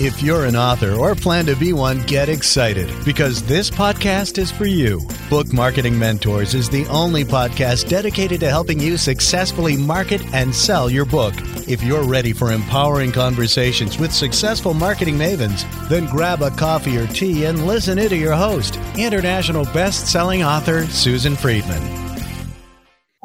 If you're an author or plan to be one, get excited because this podcast is for you. Book Marketing Mentors is the only podcast dedicated to helping you successfully market and sell your book. If you're ready for empowering conversations with successful marketing mavens, then grab a coffee or tea and listen in to your host, international best-selling author Susan Friedmann.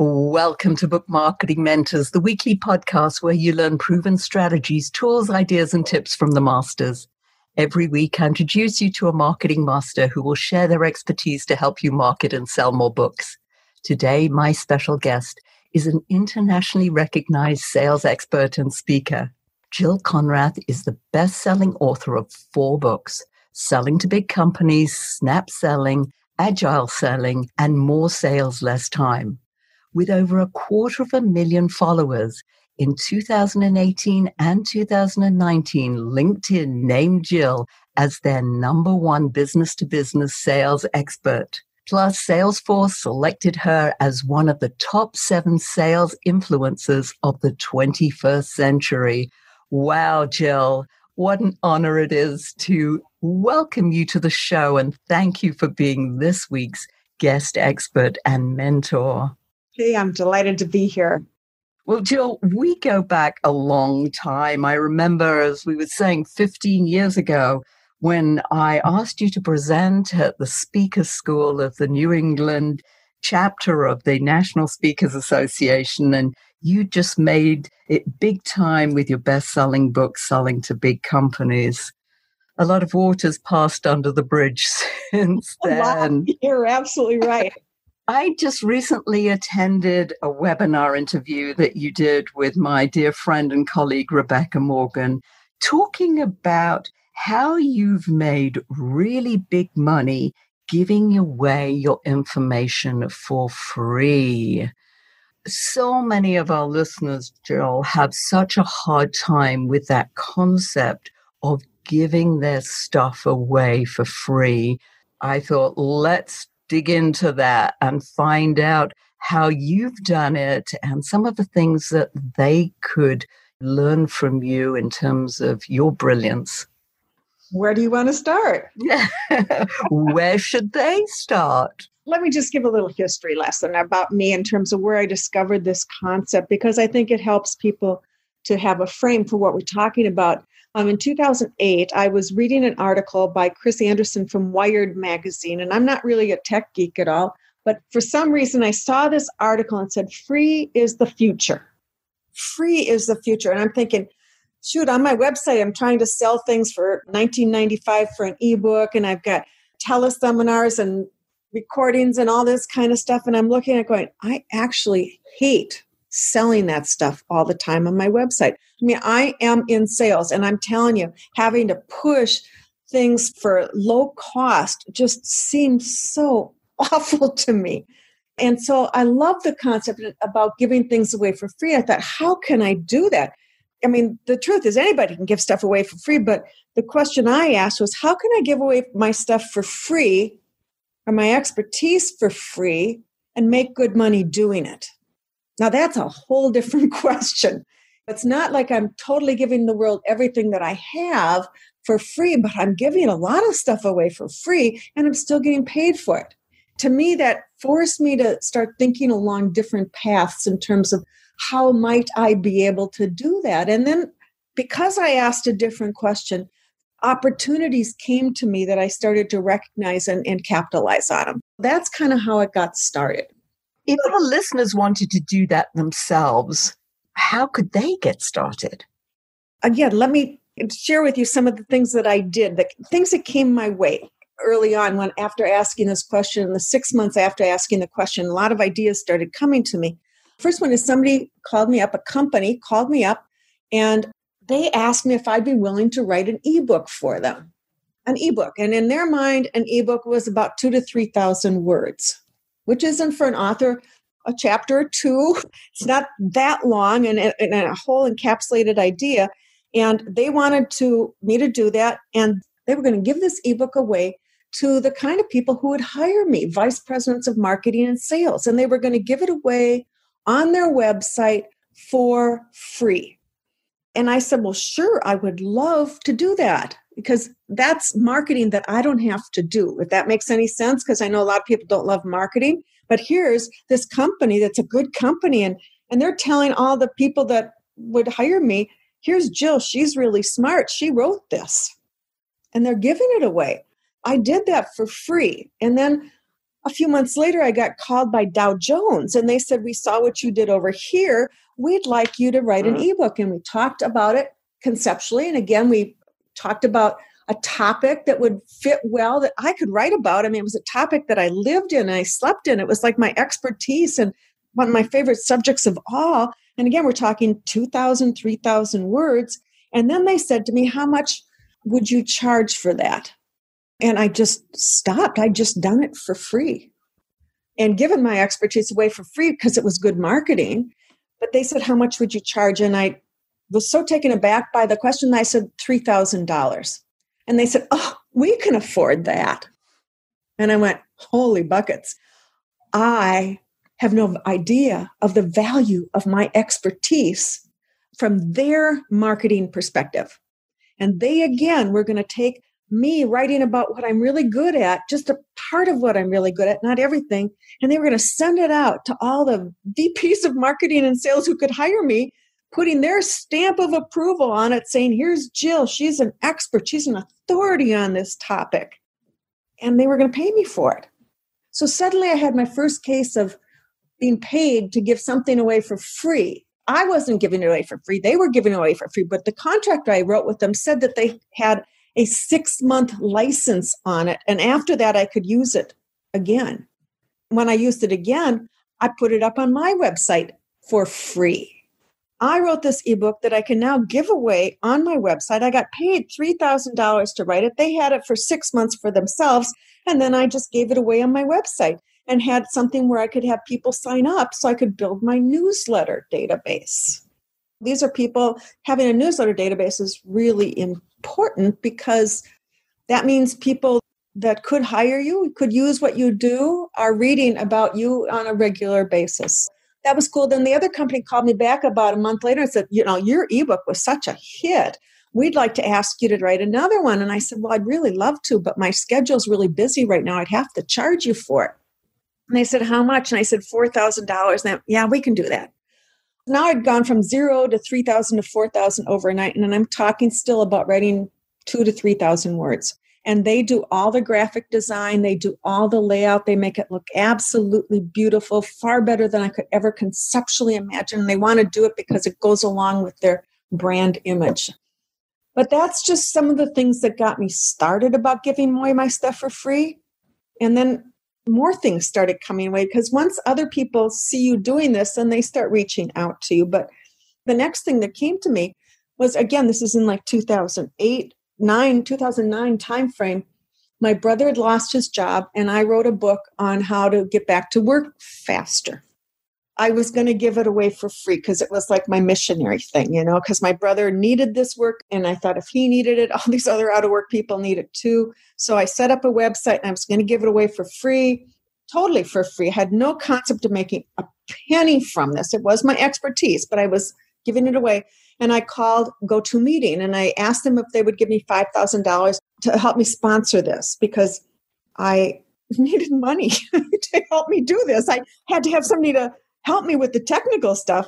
Welcome to Book Marketing Mentors, the weekly podcast where you learn proven strategies, tools, ideas, and tips from the masters. Every week, I introduce you to a marketing master who will share their expertise to help you market and sell more books. Today, my special guest is an internationally recognized sales expert and speaker. Jill Konrath is the best selling author of four books Selling to Big Companies, Snap Selling, Agile Selling, and More Sales, Less Time with over a quarter of a million followers. In 2018 and 2019, LinkedIn named Jill as their number one business to business sales expert. Plus, Salesforce selected her as one of the top seven sales influencers of the 21st century. Wow, Jill, what an honor it is to welcome you to the show and thank you for being this week's guest expert and mentor. Hey, I'm delighted to be here. Well, Jill, we go back a long time. I remember, as we were saying, 15 years ago, when I asked you to present at the Speaker School of the New England chapter of the National Speakers Association, and you just made it big time with your best selling book, Selling to Big Companies. A lot of water's passed under the bridge since then. You're absolutely right. I just recently attended a webinar interview that you did with my dear friend and colleague, Rebecca Morgan, talking about how you've made really big money giving away your information for free. So many of our listeners, Jill, have such a hard time with that concept of giving their stuff away for free. I thought, let's dig into that and find out how you've done it and some of the things that they could learn from you in terms of your brilliance. Where do you want to start? where should they start? Let me just give a little history lesson about me in terms of where I discovered this concept because I think it helps people to have a frame for what we're talking about. Um, in 2008, I was reading an article by Chris Anderson from Wired magazine, and I'm not really a tech geek at all, but for some reason I saw this article and said, Free is the future. Free is the future. And I'm thinking, shoot, on my website, I'm trying to sell things for 1995 for an ebook, and I've got teleseminars and recordings and all this kind of stuff. And I'm looking at going, I actually hate selling that stuff all the time on my website. I mean, I am in sales and I'm telling you, having to push things for low cost just seems so awful to me. And so I love the concept about giving things away for free. I thought, how can I do that? I mean, the truth is anybody can give stuff away for free, but the question I asked was, how can I give away my stuff for free or my expertise for free and make good money doing it? Now, that's a whole different question. It's not like I'm totally giving the world everything that I have for free, but I'm giving a lot of stuff away for free and I'm still getting paid for it. To me, that forced me to start thinking along different paths in terms of how might I be able to do that? And then because I asked a different question, opportunities came to me that I started to recognize and, and capitalize on them. That's kind of how it got started. If our listeners wanted to do that themselves, how could they get started? Again, let me share with you some of the things that I did, the things that came my way early on when after asking this question, the six months after asking the question, a lot of ideas started coming to me. First one is somebody called me up, a company called me up, and they asked me if I'd be willing to write an ebook for them. An ebook. And in their mind, an ebook was about two to 3,000 words which isn't for an author a chapter or two. It's not that long and, and a whole encapsulated idea. And they wanted to me to do that, and they were going to give this ebook away to the kind of people who would hire me, vice presidents of marketing and sales, and they were going to give it away on their website for free. And I said, Well, sure, I would love to do that because that's marketing that I don't have to do. If that makes any sense, because I know a lot of people don't love marketing. But here's this company that's a good company, and, and they're telling all the people that would hire me, here's Jill, she's really smart. She wrote this. And they're giving it away. I did that for free. And then a few months later, I got called by Dow Jones and they said, We saw what you did over here. We'd like you to write an mm-hmm. ebook. And we talked about it conceptually. And again, we talked about a topic that would fit well that I could write about. I mean, it was a topic that I lived in and I slept in. It was like my expertise and one of my favorite subjects of all. And again, we're talking 2,000, 3,000 words. And then they said to me, How much would you charge for that? And I just stopped. I just done it for free and given my expertise away for free because it was good marketing. But they said, How much would you charge? And I was so taken aback by the question. that I said, $3,000. And they said, Oh, we can afford that. And I went, Holy buckets. I have no idea of the value of my expertise from their marketing perspective. And they again were going to take me writing about what I'm really good at, just a part of what I'm really good at, not everything. And they were going to send it out to all the VPs of marketing and sales who could hire me, putting their stamp of approval on it, saying, Here's Jill. She's an expert, she's an authority on this topic. And they were going to pay me for it. So suddenly I had my first case of being paid to give something away for free. I wasn't giving it away for free. They were giving it away for free. But the contract I wrote with them said that they had a six month license on it. And after that, I could use it again. When I used it again, I put it up on my website for free. I wrote this ebook that I can now give away on my website. I got paid $3,000 to write it. They had it for six months for themselves. And then I just gave it away on my website and had something where I could have people sign up so I could build my newsletter database. These are people having a newsletter database is really important because that means people that could hire you, could use what you do, are reading about you on a regular basis. That was cool. Then the other company called me back about a month later and said, You know, your ebook was such a hit. We'd like to ask you to write another one. And I said, Well, I'd really love to, but my schedule's really busy right now. I'd have to charge you for it. And they said, How much? And I said, $4,000. And yeah, we can do that. Now I'd gone from zero to 3,000 to 4,000 overnight. And I'm talking still about writing two to 3,000 words. And they do all the graphic design, they do all the layout, they make it look absolutely beautiful, far better than I could ever conceptually imagine. And they want to do it because it goes along with their brand image. But that's just some of the things that got me started about giving away my stuff for free. And then more things started coming away because once other people see you doing this, then they start reaching out to you. But the next thing that came to me was again, this is in like 2008, 9, 2009 timeframe. My brother had lost his job, and I wrote a book on how to get back to work faster. I was going to give it away for free because it was like my missionary thing, you know, because my brother needed this work. And I thought if he needed it, all these other out of work people need it too. So I set up a website and I was going to give it away for free, totally for free. I had no concept of making a penny from this. It was my expertise, but I was giving it away. And I called GoToMeeting and I asked them if they would give me $5,000 to help me sponsor this because I needed money to help me do this. I had to have somebody to help me with the technical stuff.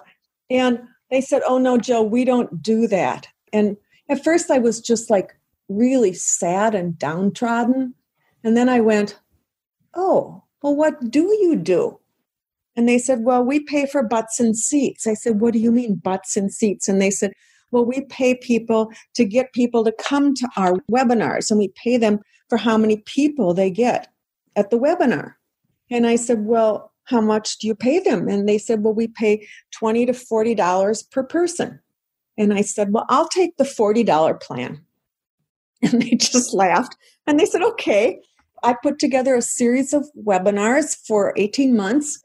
And they said, Oh, no, Joe, we don't do that. And at first I was just like really sad and downtrodden. And then I went, Oh, well, what do you do? And they said, Well, we pay for butts and seats. I said, What do you mean, butts and seats? And they said, Well, we pay people to get people to come to our webinars, and we pay them for how many people they get at the webinar. And I said, Well, how much do you pay them? And they said, well, we pay 20 to $40 per person. And I said, well, I'll take the $40 plan. And they just laughed and they said, okay. I put together a series of webinars for 18 months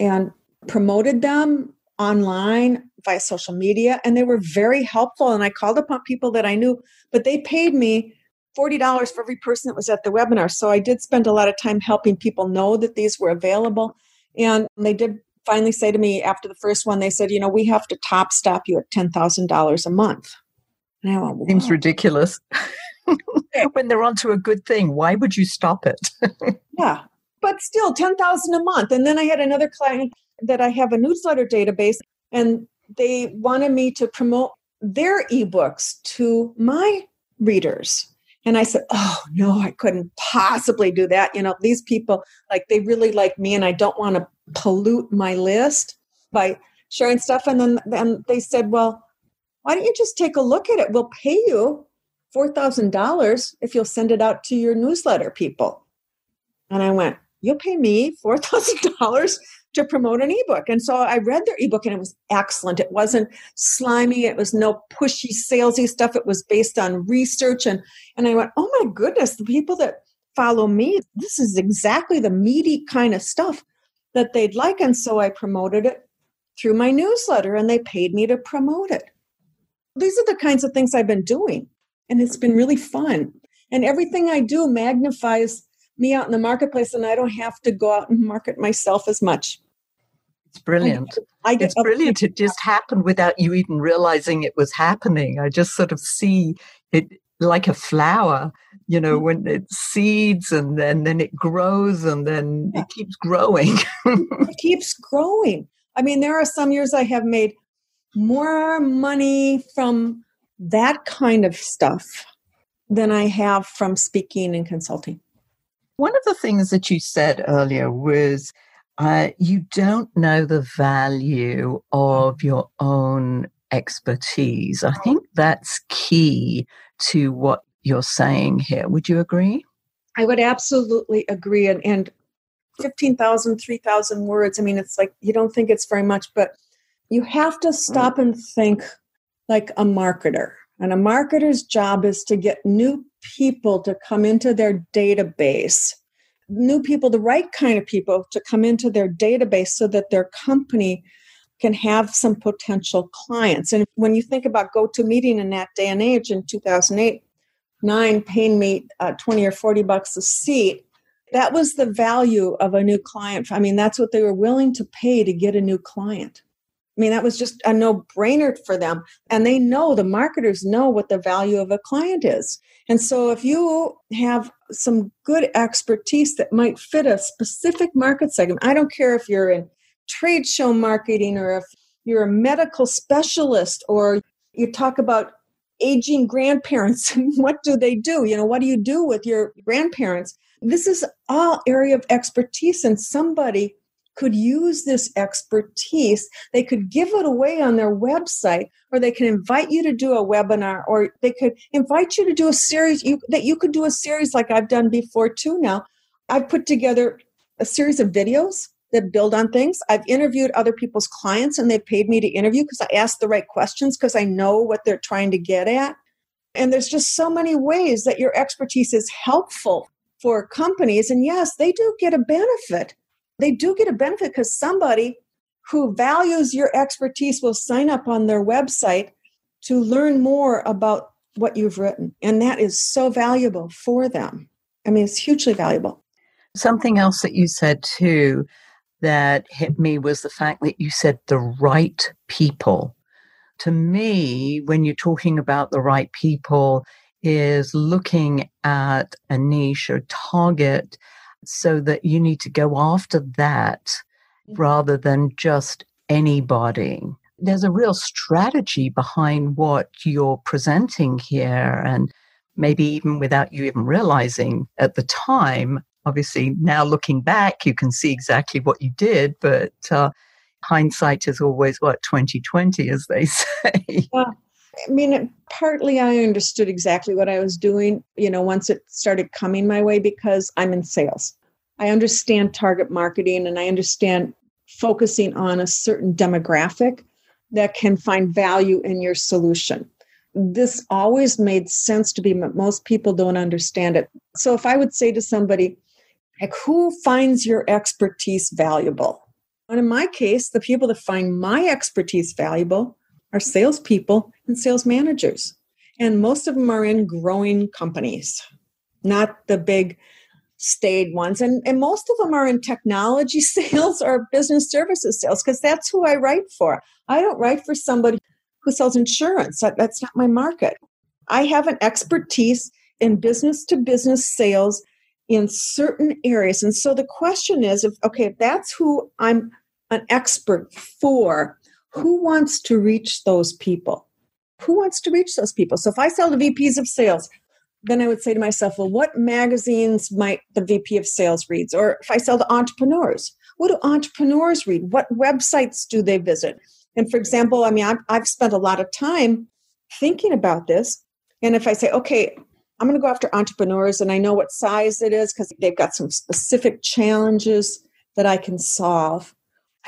and promoted them online via social media. And they were very helpful. And I called upon people that I knew, but they paid me $40 for every person that was at the webinar. So I did spend a lot of time helping people know that these were available. And they did finally say to me after the first one, they said, you know, we have to top stop you at $10,000 a month. And I went, Seems ridiculous. when they're onto a good thing, why would you stop it? yeah. But still, 10000 a month. And then I had another client that I have a newsletter database, and they wanted me to promote their ebooks to my readers. And I said, Oh, no, I couldn't possibly do that. You know, these people, like, they really like me, and I don't want to pollute my list by sharing stuff. And then, then they said, Well, why don't you just take a look at it? We'll pay you $4,000 if you'll send it out to your newsletter people. And I went, You'll pay me $4,000 to promote an ebook. And so I read their ebook and it was excellent. It wasn't slimy, it was no pushy, salesy stuff. It was based on research. And, and I went, Oh my goodness, the people that follow me, this is exactly the meaty kind of stuff that they'd like. And so I promoted it through my newsletter and they paid me to promote it. These are the kinds of things I've been doing, and it's been really fun. And everything I do magnifies me out in the marketplace, and I don't have to go out and market myself as much. It's brilliant. I, I it's brilliant. It just happened without you even realizing it was happening. I just sort of see it like a flower, you know, mm-hmm. when it seeds and then then it grows and then yeah. it keeps growing. it keeps growing. I mean, there are some years I have made more money from that kind of stuff than I have from speaking and consulting. One of the things that you said earlier was uh, you don't know the value of your own expertise. I think that's key to what you're saying here. Would you agree? I would absolutely agree. And, and 15,000, 3,000 words, I mean, it's like you don't think it's very much, but you have to stop and think like a marketer. And a marketer's job is to get new people to come into their database, new people, the right kind of people to come into their database so that their company can have some potential clients. And when you think about GoToMeeting in that day and age in 2008, nine paying me uh, 20 or 40 bucks a seat, that was the value of a new client. I mean, that's what they were willing to pay to get a new client. I mean, that was just a no brainer for them. And they know, the marketers know what the value of a client is. And so if you have some good expertise that might fit a specific market segment, I don't care if you're in trade show marketing or if you're a medical specialist or you talk about aging grandparents what do they do? You know, what do you do with your grandparents? This is all area of expertise and somebody could use this expertise. They could give it away on their website, or they can invite you to do a webinar, or they could invite you to do a series you, that you could do a series like I've done before too. Now, I've put together a series of videos that build on things. I've interviewed other people's clients and they've paid me to interview because I ask the right questions because I know what they're trying to get at. And there's just so many ways that your expertise is helpful for companies. And yes, they do get a benefit they do get a benefit because somebody who values your expertise will sign up on their website to learn more about what you've written. And that is so valuable for them. I mean, it's hugely valuable. Something else that you said too that hit me was the fact that you said the right people. To me, when you're talking about the right people, is looking at a niche or target so that you need to go after that mm-hmm. rather than just anybody. There's a real strategy behind what you're presenting here, and maybe even without you even realizing at the time. Obviously, now looking back, you can see exactly what you did, but uh, hindsight is always what 2020, as they say. Yeah. I mean, partly I understood exactly what I was doing, you know, once it started coming my way because I'm in sales. I understand target marketing and I understand focusing on a certain demographic that can find value in your solution. This always made sense to me, but most people don't understand it. So if I would say to somebody, like, who finds your expertise valuable? And in my case, the people that find my expertise valuable are salespeople and sales managers. And most of them are in growing companies, not the big stayed ones. And, and most of them are in technology sales or business services sales because that's who I write for. I don't write for somebody who sells insurance. That, that's not my market. I have an expertise in business to business sales in certain areas. And so the question is if, okay, if that's who I'm an expert for, who wants to reach those people? Who wants to reach those people? So if I sell to VPs of sales, then I would say to myself, well, what magazines might the VP of sales reads? Or if I sell to entrepreneurs, what do entrepreneurs read? What websites do they visit? And for example, I mean, I've, I've spent a lot of time thinking about this. And if I say, okay, I'm going to go after entrepreneurs and I know what size it is because they've got some specific challenges that I can solve.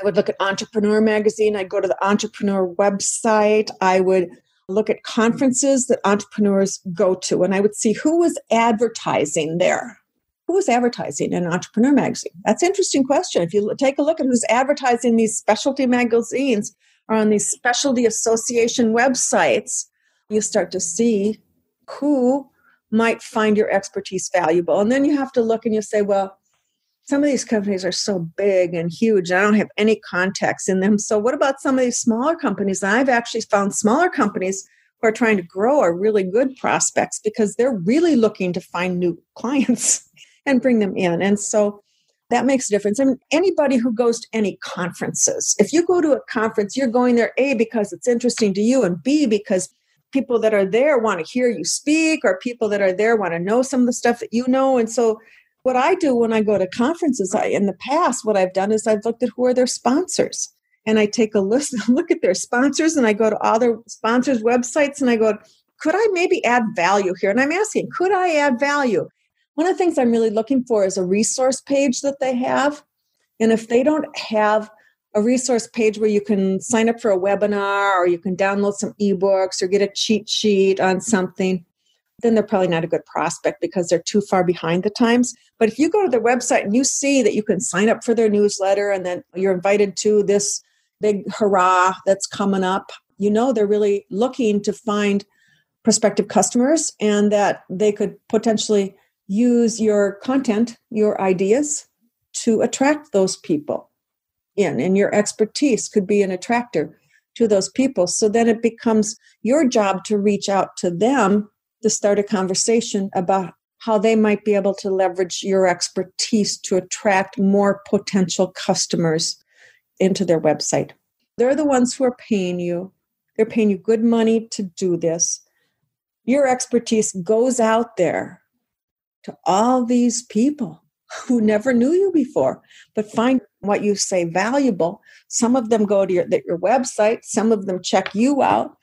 I would look at Entrepreneur Magazine. I'd go to the Entrepreneur website. I would look at conferences that entrepreneurs go to and I would see who was advertising there. Who was advertising in Entrepreneur Magazine? That's an interesting question. If you take a look at who's advertising these specialty magazines or on these specialty association websites, you start to see who might find your expertise valuable. And then you have to look and you say, well, some of these companies are so big and huge and i don't have any contacts in them so what about some of these smaller companies i've actually found smaller companies who are trying to grow are really good prospects because they're really looking to find new clients and bring them in and so that makes a difference. I mean, anybody who goes to any conferences, if you go to a conference, you're going there A, because it's interesting to you, and B, because people that are there want to hear you speak, or people that are there want to know some of the stuff that you know. And so what I do when I go to conferences, I, in the past, what I've done is I've looked at who are their sponsors. And I take a list, look at their sponsors, and I go to all their sponsors' websites and I go, could I maybe add value here? And I'm asking, could I add value? One of the things I'm really looking for is a resource page that they have. And if they don't have a resource page where you can sign up for a webinar or you can download some ebooks or get a cheat sheet on something, then they're probably not a good prospect because they're too far behind the times. But if you go to their website and you see that you can sign up for their newsletter and then you're invited to this big hurrah that's coming up, you know they're really looking to find prospective customers and that they could potentially use your content, your ideas to attract those people in. And your expertise could be an attractor to those people. So then it becomes your job to reach out to them to start a conversation about how they might be able to leverage your expertise to attract more potential customers into their website. They're the ones who are paying you. They're paying you good money to do this. Your expertise goes out there to all these people who never knew you before, but find what you say valuable. Some of them go to your, your website, some of them check you out.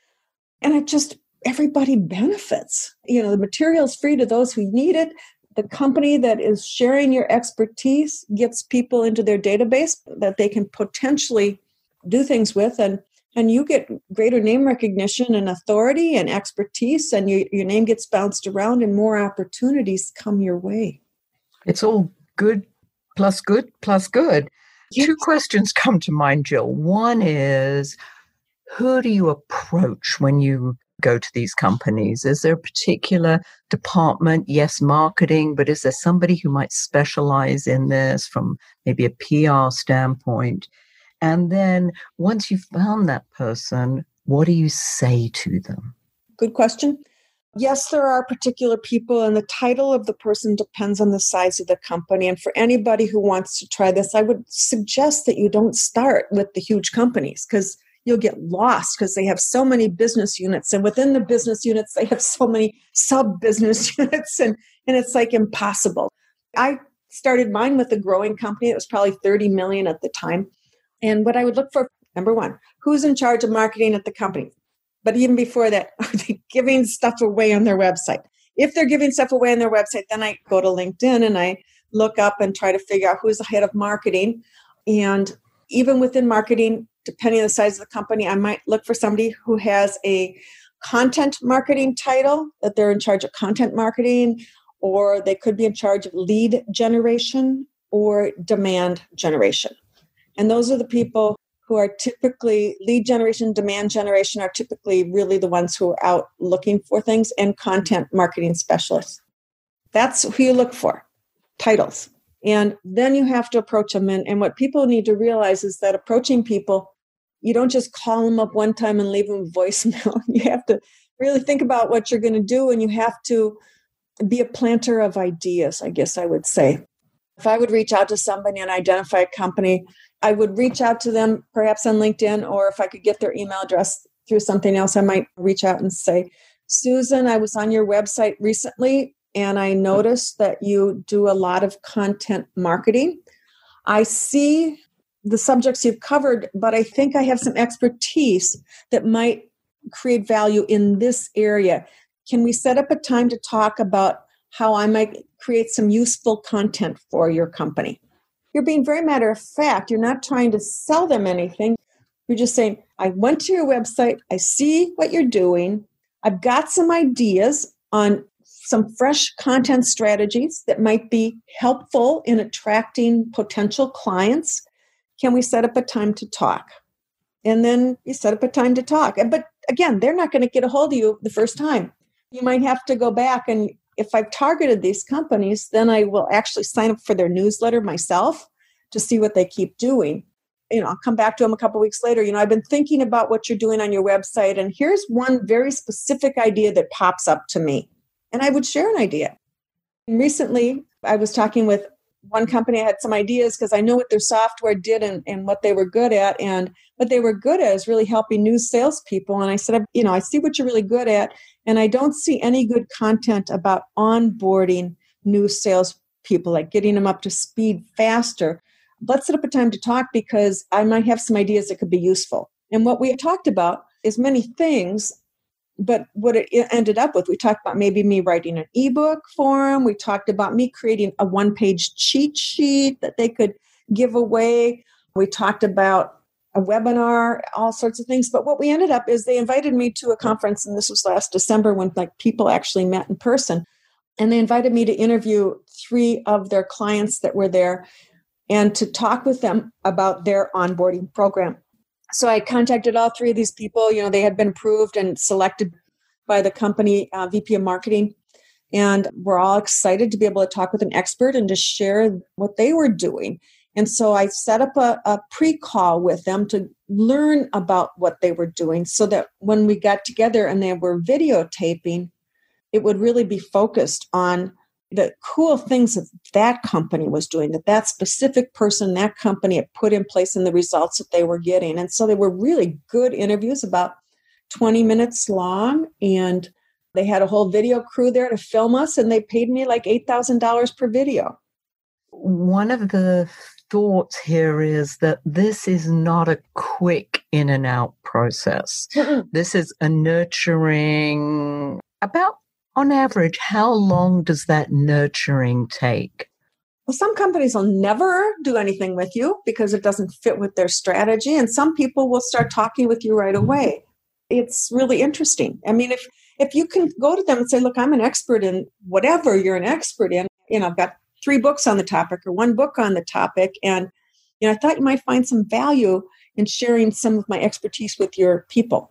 And it just everybody benefits. You know, the material is free to those who need it. The company that is sharing your expertise gets people into their database that they can potentially do things with and and you get greater name recognition and authority and expertise and you, your name gets bounced around and more opportunities come your way it's all good plus good plus good yes. two questions come to mind jill one is who do you approach when you go to these companies? Is there a particular department? Yes, marketing, but is there somebody who might specialize in this from maybe a PR standpoint? And then once you've found that person, what do you say to them? Good question. Yes, there are particular people, and the title of the person depends on the size of the company. And for anybody who wants to try this, I would suggest that you don't start with the huge companies because you'll get lost because they have so many business units and within the business units they have so many sub business units and and it's like impossible. I started mine with a growing company it was probably 30 million at the time and what i would look for number one who's in charge of marketing at the company? But even before that are they giving stuff away on their website? If they're giving stuff away on their website then i go to linkedin and i look up and try to figure out who's the head of marketing and even within marketing depending on the size of the company, I might look for somebody who has a content marketing title, that they're in charge of content marketing, or they could be in charge of lead generation or demand generation. And those are the people who are typically lead generation, demand generation are typically really the ones who are out looking for things, and content marketing specialists. That's who you look for. titles. And then you have to approach them. And, and what people need to realize is that approaching people, you don't just call them up one time and leave them a voicemail. you have to really think about what you're going to do and you have to be a planter of ideas, I guess I would say. If I would reach out to somebody and identify a company, I would reach out to them perhaps on LinkedIn, or if I could get their email address through something else, I might reach out and say, Susan, I was on your website recently and I notice that you do a lot of content marketing. I see the subjects you've covered, but I think I have some expertise that might create value in this area. Can we set up a time to talk about how I might create some useful content for your company? You're being very matter of fact. You're not trying to sell them anything. You're just saying, I went to your website, I see what you're doing, I've got some ideas on some fresh content strategies that might be helpful in attracting potential clients. Can we set up a time to talk? And then you set up a time to talk. But again, they're not going to get a hold of you the first time. You might have to go back and if I've targeted these companies, then I will actually sign up for their newsletter myself to see what they keep doing. You know, I'll come back to them a couple weeks later. You know, I've been thinking about what you're doing on your website, and here's one very specific idea that pops up to me and I would share an idea. Recently, I was talking with one company, I had some ideas because I know what their software did and, and what they were good at. And what they were good at is really helping new salespeople. And I said, you know, I see what you're really good at, and I don't see any good content about onboarding new salespeople, like getting them up to speed faster. Let's set up a time to talk because I might have some ideas that could be useful. And what we talked about is many things but what it ended up with, we talked about maybe me writing an ebook for them. We talked about me creating a one page cheat sheet that they could give away. We talked about a webinar, all sorts of things. But what we ended up is they invited me to a conference, and this was last December when like people actually met in person. And they invited me to interview three of their clients that were there and to talk with them about their onboarding program so I contacted all three of these people. You know, they had been approved and selected by the company uh, VP of marketing. And we're all excited to be able to talk with an expert and to share what they were doing. And so I set up a, a pre call with them to learn about what they were doing so that when we got together and they were videotaping, it would really be focused on the cool things that that company was doing that that specific person that company had put in place and the results that they were getting. And so they were really good interviews about 20 minutes long. And they had a whole video crew there to film us and they paid me like $8000 per video. One of the thoughts here is that this is not a quick in and out process this is a nurturing about on average, how long does that nurturing take? Well, some companies will never do anything with you because it doesn't fit with their strategy, and some people will start talking with you right away. It's really interesting. I mean, if if you can go to them and say, "Look, I'm an expert in whatever you're an expert in," you know, I've got three books on the topic or one book on the topic, and you know, I thought you might find some value in sharing some of my expertise with your people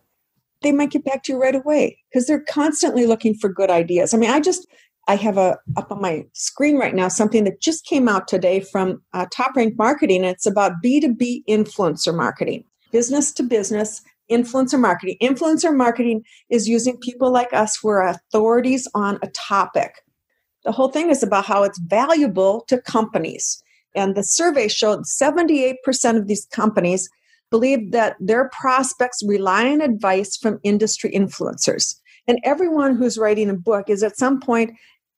they might get back to you right away because they're constantly looking for good ideas. I mean, I just I have a up on my screen right now something that just came out today from uh, Top Rank Marketing. It's about B two B influencer marketing, business to business influencer marketing. Influencer marketing is using people like us who are authorities on a topic. The whole thing is about how it's valuable to companies. And the survey showed 78% of these companies believe that their prospects rely on advice from industry influencers. And everyone who's writing a book is at some point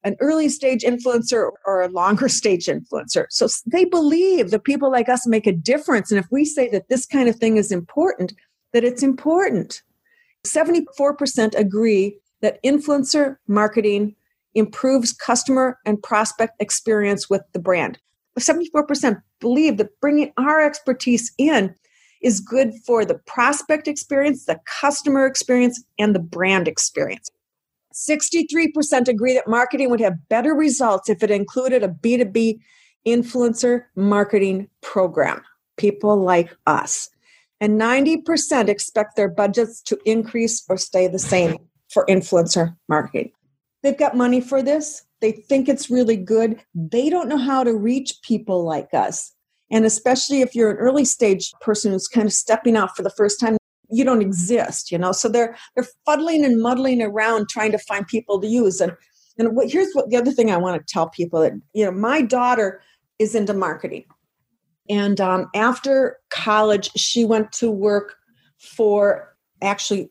an early stage influencer or a longer stage influencer. So they believe that people like us make a difference. And if we say that this kind of thing is important, that it's important. 74% agree that influencer marketing improves customer and prospect experience with the brand. 74% believe that bringing our expertise in is good for the prospect experience, the customer experience, and the brand experience. 63% agree that marketing would have better results if it included a B2B influencer marketing program, people like us. And 90% expect their budgets to increase or stay the same for influencer marketing. They've got money for this. They think it's really good. They don't know how to reach people like us. And especially if you're an early stage person who's kind of stepping out for the first time, you don't exist, you know. So they're they're fuddling and muddling around trying to find people to use. And and what, here's what the other thing I want to tell people that you know, my daughter is into marketing, and um, after college, she went to work for actually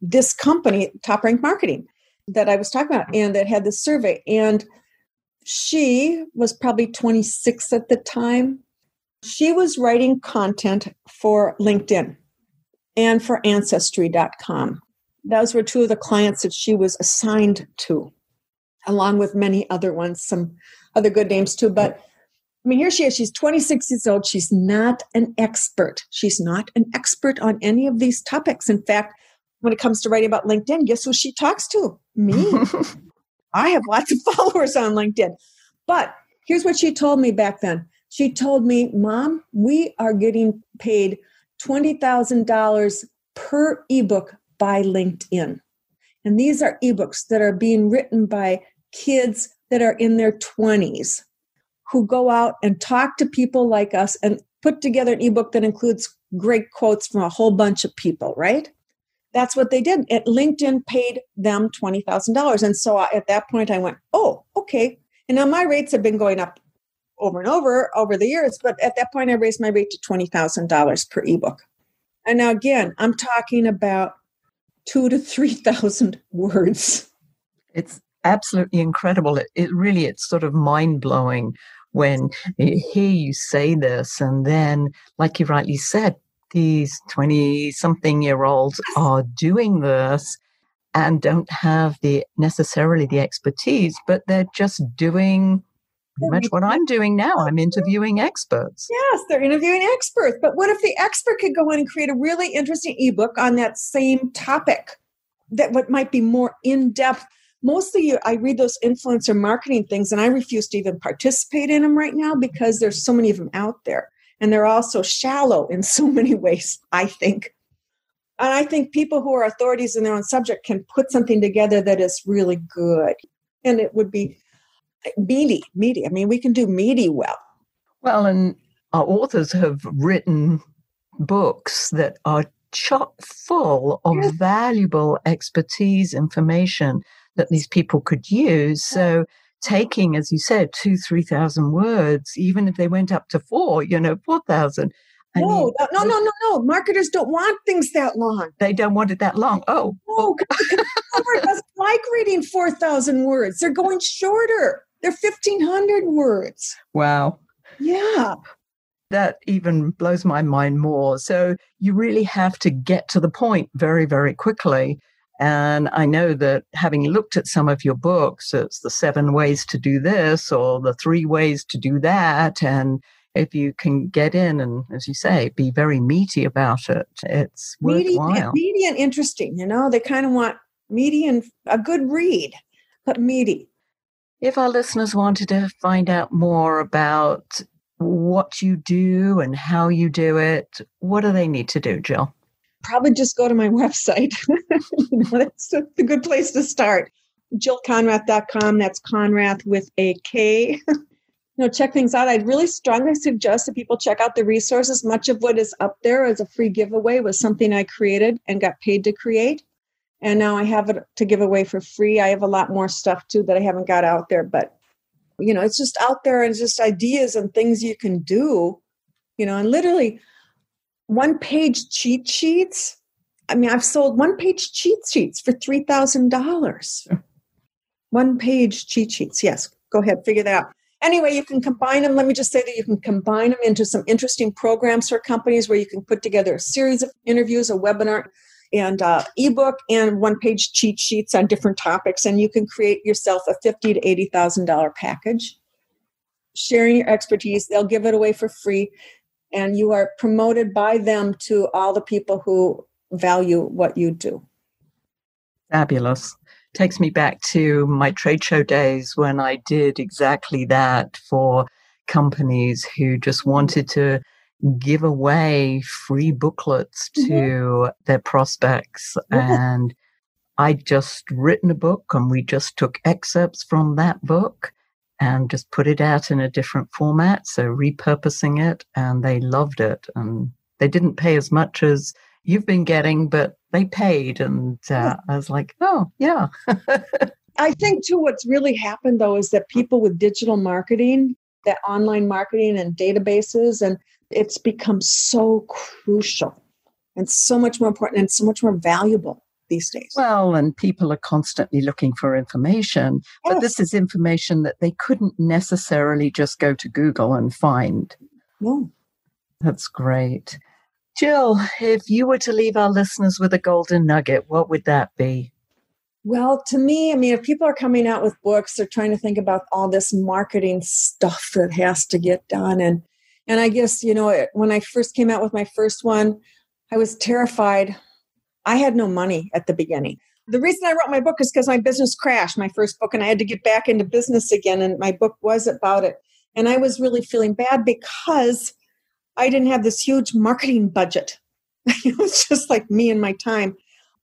this company, Top Rank Marketing, that I was talking about, and that had this survey. And she was probably 26 at the time. She was writing content for LinkedIn and for Ancestry.com. Those were two of the clients that she was assigned to, along with many other ones, some other good names too. But I mean, here she is. She's 26 years old. She's not an expert. She's not an expert on any of these topics. In fact, when it comes to writing about LinkedIn, guess who she talks to? Me. I have lots of followers on LinkedIn. But here's what she told me back then. She told me, Mom, we are getting paid $20,000 per ebook by LinkedIn. And these are ebooks that are being written by kids that are in their 20s who go out and talk to people like us and put together an ebook that includes great quotes from a whole bunch of people, right? That's what they did. At LinkedIn paid them $20,000. And so at that point I went, "Oh, okay." And now my rates have been going up over and over over the years. But at that point, I raised my rate to $20,000 per ebook. And now, again, I'm talking about two to 3,000 words. It's absolutely incredible. It, it really, it's sort of mind blowing when you hear you say this. And then, like you rightly said, these 20 something year olds are doing this and don't have the necessarily the expertise, but they're just doing pretty much what I'm doing now. I'm interviewing experts. Yes, they're interviewing experts. But what if the expert could go in and create a really interesting ebook on that same topic that what might be more in depth? Mostly, I read those influencer marketing things, and I refuse to even participate in them right now because there's so many of them out there, and they're all so shallow in so many ways. I think, and I think people who are authorities in their own subject can put something together that is really good, and it would be meaty, meaty. I mean, we can do meaty well. Well, and our authors have written books that are chock full of yes. valuable expertise information that these people could use. So taking, as you said, two, three thousand words, even if they went up to four, you know, four thousand. No, no, no, no, no. Marketers don't want things that long. They don't want it that long. Oh, no, doesn't like reading four thousand words. They're going shorter. They're 1,500 words. Wow. Yeah. That even blows my mind more. So you really have to get to the point very, very quickly. And I know that having looked at some of your books, it's the seven ways to do this or the three ways to do that. And if you can get in and, as you say, be very meaty about it, it's meaty, worthwhile. Meaty and interesting, you know, they kind of want meaty and a good read, but meaty. If our listeners wanted to find out more about what you do and how you do it, what do they need to do, Jill? Probably just go to my website. that's a, good place to start. JillKonrath.com. That's Konrath with a K. you know, check things out. I'd really strongly suggest that people check out the resources. Much of what is up there as a free giveaway was something I created and got paid to create and now I have it to give away for free. I have a lot more stuff too that I haven't got out there, but you know, it's just out there and just ideas and things you can do, you know, and literally one page cheat sheets. I mean, I've sold one page cheat sheets for $3,000. One page cheat sheets. Yes, go ahead, figure that out. Anyway, you can combine them. Let me just say that you can combine them into some interesting programs for companies where you can put together a series of interviews, a webinar, and uh, ebook and one page cheat sheets on different topics and you can create yourself a fifty to eighty thousand dollar package. Sharing your expertise they'll give it away for free and you are promoted by them to all the people who value what you do. Fabulous. Takes me back to my trade show days when i did exactly that for companies who just wanted to give away free booklets mm-hmm. to mm-hmm. their prospects. And I'd just written a book and we just took excerpts from that book and just put it out in a different format. So repurposing it and they loved it. And they didn't pay as much as you've been getting, but they paid. And uh, I was like, oh, yeah. I think too, what's really happened though is that people with digital marketing, that online marketing and databases, and it's become so crucial and so much more important and so much more valuable these days. Well, and people are constantly looking for information, yes. but this is information that they couldn't necessarily just go to Google and find. No. That's great. Jill, if you were to leave our listeners with a golden nugget, what would that be? Well, to me, I mean, if people are coming out with books, they're trying to think about all this marketing stuff that has to get done. And and I guess, you know, when I first came out with my first one, I was terrified. I had no money at the beginning. The reason I wrote my book is because my business crashed, my first book, and I had to get back into business again. And my book was about it. And I was really feeling bad because I didn't have this huge marketing budget. it was just like me and my time.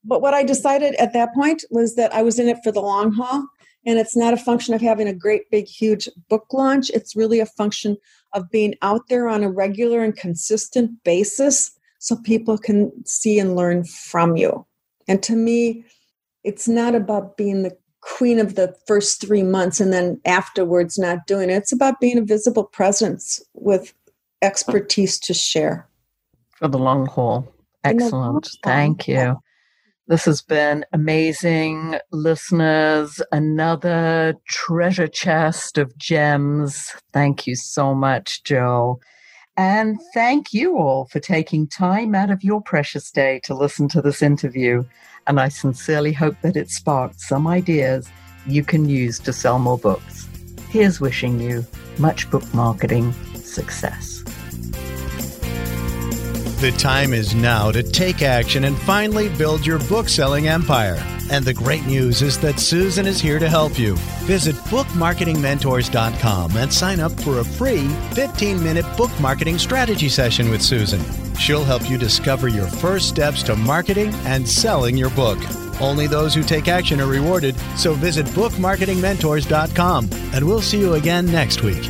But what I decided at that point was that I was in it for the long haul. And it's not a function of having a great, big, huge book launch. It's really a function of being out there on a regular and consistent basis so people can see and learn from you. And to me, it's not about being the queen of the first three months and then afterwards not doing it. It's about being a visible presence with expertise to share. For the long haul. Excellent. Thank you. This has been amazing, listeners. Another treasure chest of gems. Thank you so much, Jill. And thank you all for taking time out of your precious day to listen to this interview. And I sincerely hope that it sparked some ideas you can use to sell more books. Here's wishing you much book marketing success. The time is now to take action and finally build your book selling empire. And the great news is that Susan is here to help you. Visit bookmarketingmentors.com and sign up for a free 15 minute book marketing strategy session with Susan. She'll help you discover your first steps to marketing and selling your book. Only those who take action are rewarded, so visit bookmarketingmentors.com and we'll see you again next week.